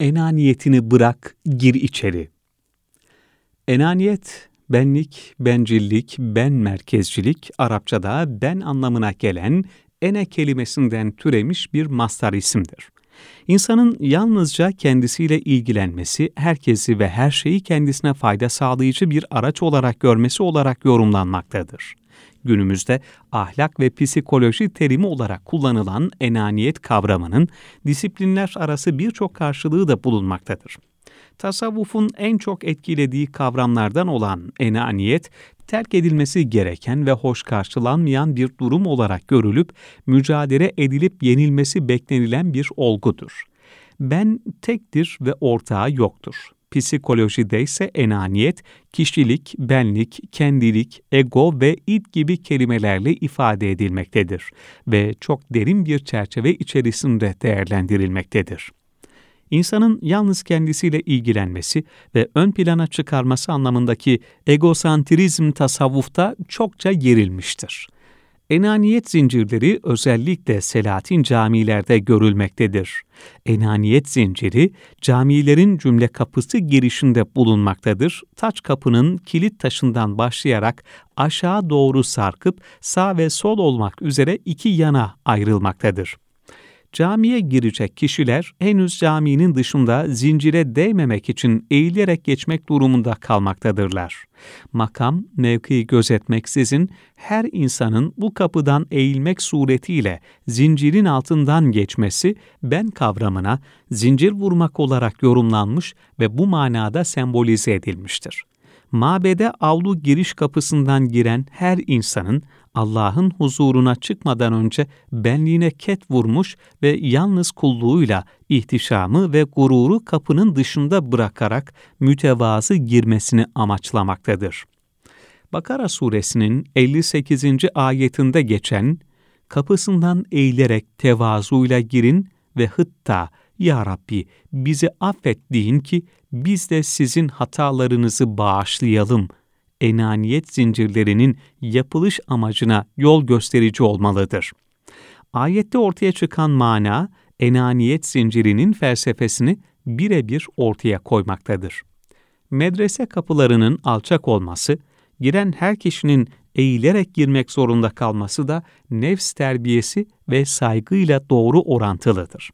Enaniyetini bırak, gir içeri. Enaniyet, benlik, bencillik, ben merkezcilik, Arapçada ben anlamına gelen ene kelimesinden türemiş bir mastar isimdir. İnsanın yalnızca kendisiyle ilgilenmesi, herkesi ve her şeyi kendisine fayda sağlayıcı bir araç olarak görmesi olarak yorumlanmaktadır. Günümüzde ahlak ve psikoloji terimi olarak kullanılan enaniyet kavramının disiplinler arası birçok karşılığı da bulunmaktadır. Tasavvufun en çok etkilediği kavramlardan olan enaniyet, terk edilmesi gereken ve hoş karşılanmayan bir durum olarak görülüp mücadele edilip yenilmesi beklenilen bir olgudur. Ben tektir ve ortağı yoktur. Psikolojide ise enaniyet, kişilik, benlik, kendilik, ego ve id gibi kelimelerle ifade edilmektedir ve çok derin bir çerçeve içerisinde değerlendirilmektedir. İnsanın yalnız kendisiyle ilgilenmesi ve ön plana çıkarması anlamındaki egosantrizm tasavvufta çokça gerilmiştir. Enaniyet zincirleri özellikle Selatin camilerde görülmektedir. Enaniyet zinciri camilerin cümle kapısı girişinde bulunmaktadır. Taç kapının kilit taşından başlayarak aşağı doğru sarkıp sağ ve sol olmak üzere iki yana ayrılmaktadır. Camiye girecek kişiler henüz caminin dışında zincire değmemek için eğilerek geçmek durumunda kalmaktadırlar. Makam, mevkiyi gözetmeksizin her insanın bu kapıdan eğilmek suretiyle zincirin altından geçmesi ben kavramına zincir vurmak olarak yorumlanmış ve bu manada sembolize edilmiştir mabede avlu giriş kapısından giren her insanın Allah'ın huzuruna çıkmadan önce benliğine ket vurmuş ve yalnız kulluğuyla ihtişamı ve gururu kapının dışında bırakarak mütevazı girmesini amaçlamaktadır. Bakara suresinin 58. ayetinde geçen, kapısından eğilerek tevazuyla girin ve hıtta, Ya Rabbi bizi affet deyin ki biz de sizin hatalarınızı bağışlayalım enaniyet zincirlerinin yapılış amacına yol gösterici olmalıdır. Ayette ortaya çıkan mana, enaniyet zincirinin felsefesini birebir ortaya koymaktadır. Medrese kapılarının alçak olması, giren her kişinin eğilerek girmek zorunda kalması da nefs terbiyesi ve saygıyla doğru orantılıdır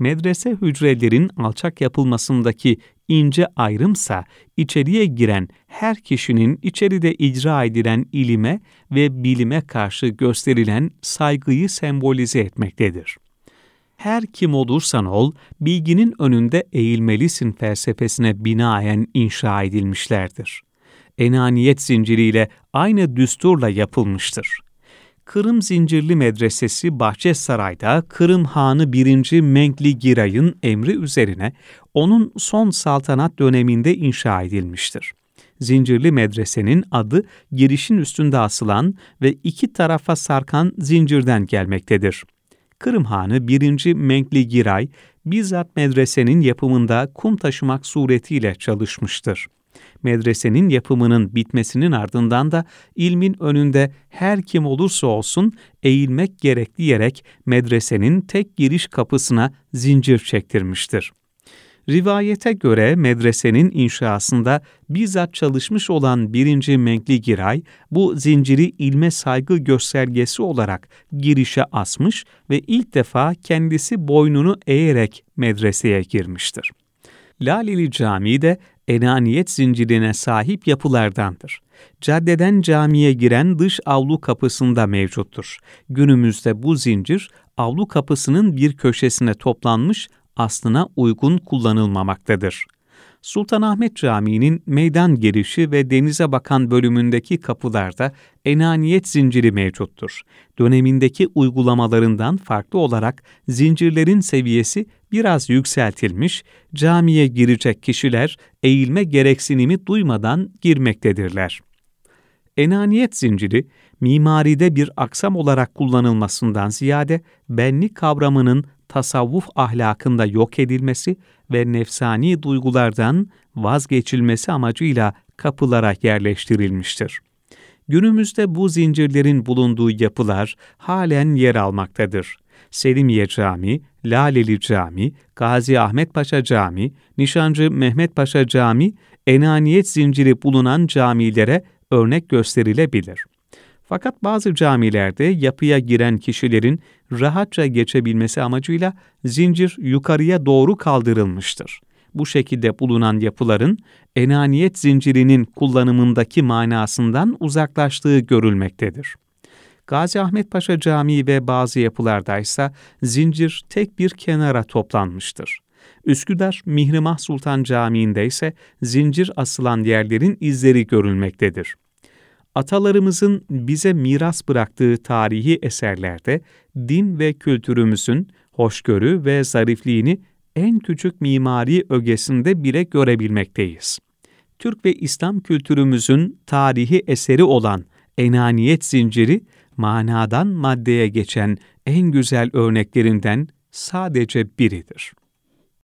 medrese hücrelerin alçak yapılmasındaki ince ayrımsa içeriye giren her kişinin içeride icra edilen ilime ve bilime karşı gösterilen saygıyı sembolize etmektedir. Her kim olursan ol, bilginin önünde eğilmelisin felsefesine binaen inşa edilmişlerdir. Enaniyet zinciriyle aynı düsturla yapılmıştır. Kırım Zincirli Medresesi Bahçesaray'da Kırım Hanı 1. Menkli Giray'ın emri üzerine onun son saltanat döneminde inşa edilmiştir. Zincirli medresenin adı girişin üstünde asılan ve iki tarafa sarkan zincirden gelmektedir. Kırım Hanı 1. Menkli Giray, bizzat medresenin yapımında kum taşımak suretiyle çalışmıştır medresenin yapımının bitmesinin ardından da ilmin önünde her kim olursa olsun eğilmek gerek diyerek medresenin tek giriş kapısına zincir çektirmiştir. Rivayete göre medresenin inşasında bizzat çalışmış olan birinci Menkli Giray, bu zinciri ilme saygı göstergesi olarak girişe asmış ve ilk defa kendisi boynunu eğerek medreseye girmiştir. Laleli Camii de enaniyet zincirine sahip yapılardandır. Caddeden camiye giren dış avlu kapısında mevcuttur. Günümüzde bu zincir avlu kapısının bir köşesine toplanmış aslına uygun kullanılmamaktadır. Sultanahmet Camii'nin meydan girişi ve denize bakan bölümündeki kapılarda enaniyet zinciri mevcuttur. Dönemindeki uygulamalarından farklı olarak zincirlerin seviyesi biraz yükseltilmiş, camiye girecek kişiler eğilme gereksinimi duymadan girmektedirler. Enaniyet zinciri, mimaride bir aksam olarak kullanılmasından ziyade benlik kavramının tasavvuf ahlakında yok edilmesi ve nefsani duygulardan vazgeçilmesi amacıyla kapılara yerleştirilmiştir. Günümüzde bu zincirlerin bulunduğu yapılar halen yer almaktadır. Selimiye Camii, Laleli Camii, Gazi Ahmet Paşa Camii, Nişancı Mehmet Paşa Camii, enaniyet zinciri bulunan camilere örnek gösterilebilir. Fakat bazı camilerde yapıya giren kişilerin rahatça geçebilmesi amacıyla zincir yukarıya doğru kaldırılmıştır. Bu şekilde bulunan yapıların enaniyet zincirinin kullanımındaki manasından uzaklaştığı görülmektedir. Gazi Ahmet Paşa Camii ve bazı yapılarda ise zincir tek bir kenara toplanmıştır. Üsküdar Mihrimah Sultan Camii'nde ise zincir asılan yerlerin izleri görülmektedir. Atalarımızın bize miras bıraktığı tarihi eserlerde din ve kültürümüzün hoşgörü ve zarifliğini en küçük mimari ögesinde bile görebilmekteyiz. Türk ve İslam kültürümüzün tarihi eseri olan enaniyet zinciri, manadan maddeye geçen en güzel örneklerinden sadece biridir.